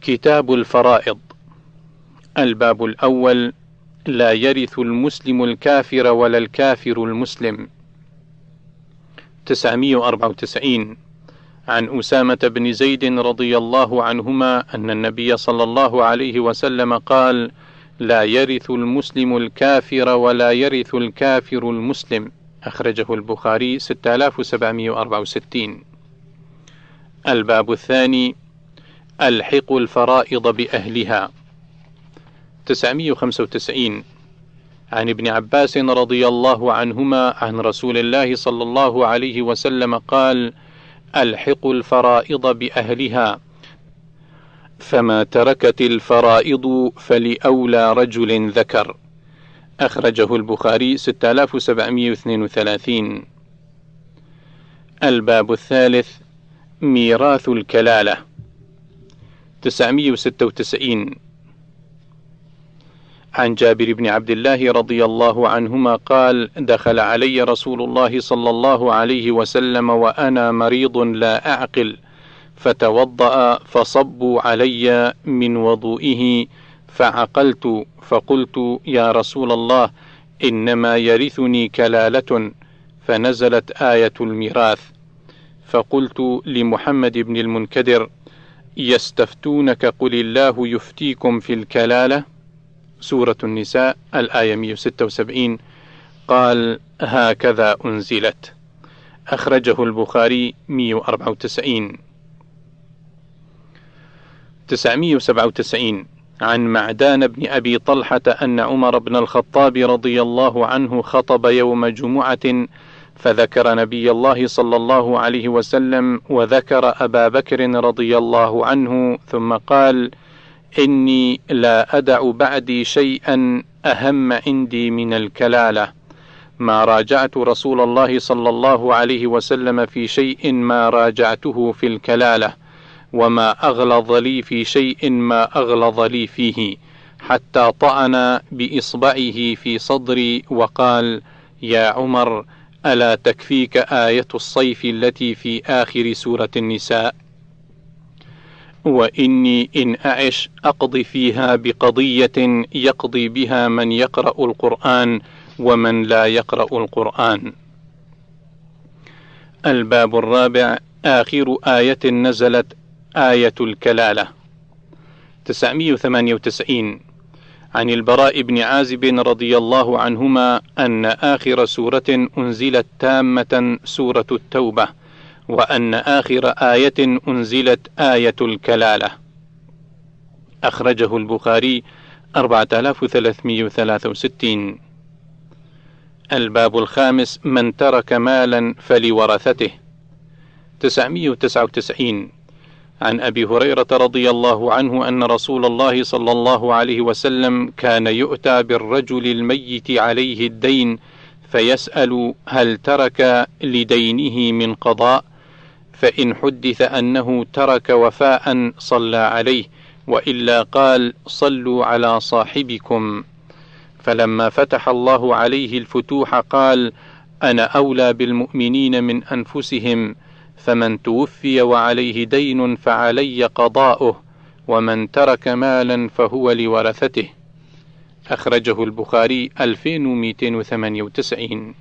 كتاب الفرائض. الباب الأول لا يرث المسلم الكافر ولا الكافر المسلم. 994 عن أسامة بن زيد رضي الله عنهما أن النبي صلى الله عليه وسلم قال: لا يرث المسلم الكافر ولا يرث الكافر المسلم أخرجه البخاري 6764 الباب الثاني ألحق الفرائض بأهلها. 995 عن ابن عباس رضي الله عنهما عن رسول الله صلى الله عليه وسلم قال: ألحق الفرائض بأهلها. فما تركت الفرائض فلأولى رجل ذكر. أخرجه البخاري 6732 الباب الثالث ميراث الكلالة. 996 عن جابر بن عبد الله رضي الله عنهما قال دخل علي رسول الله صلى الله عليه وسلم وأنا مريض لا أعقل فتوضأ فصبوا علي من وضوئه فعقلت فقلت يا رسول الله إنما يرثني كلالة فنزلت آية الميراث. فقلت لمحمد بن المنكدر يستفتونك قل الله يفتيكم في الكلالة سورة النساء الآية 176 قال هكذا أنزلت أخرجه البخاري 194 997 عن معدان بن أبي طلحة أن عمر بن الخطاب رضي الله عنه خطب يوم جمعة فذكر نبي الله صلى الله عليه وسلم وذكر أبا بكر رضي الله عنه ثم قال: إني لا أدع بعدي شيئا أهم عندي من الكلالة. ما راجعت رسول الله صلى الله عليه وسلم في شيء ما راجعته في الكلالة وما أغلظ لي في شيء ما أغلظ لي فيه حتى طعن بإصبعه في صدري وقال يا عمر ألا تكفيك آية الصيف التي في آخر سورة النساء؟ وإني إن أعش أقضي فيها بقضية يقضي بها من يقرأ القرآن ومن لا يقرأ القرآن. الباب الرابع آخر آية نزلت آية الكلالة. 998 عن البراء بن عازب رضي الله عنهما أن آخر سورة أنزلت تامة سورة التوبة وأن آخر آية أنزلت آية الكلالة. أخرجه البخاري 4363 الباب الخامس من ترك مالا فلورثته. 999 عن أبي هريرة رضي الله عنه أن رسول الله صلى الله عليه وسلم كان يؤتى بالرجل الميت عليه الدين فيسأل هل ترك لدينه من قضاء فإن حدث أنه ترك وفاء صلى عليه وإلا قال صلوا على صاحبكم. فلما فتح الله عليه الفتوح قال أنا أولى بالمؤمنين من أنفسهم فمن توفي وعليه دين فعلي قضاؤه ومن ترك مالا فهو لورثته. أخرجه البخاري 2298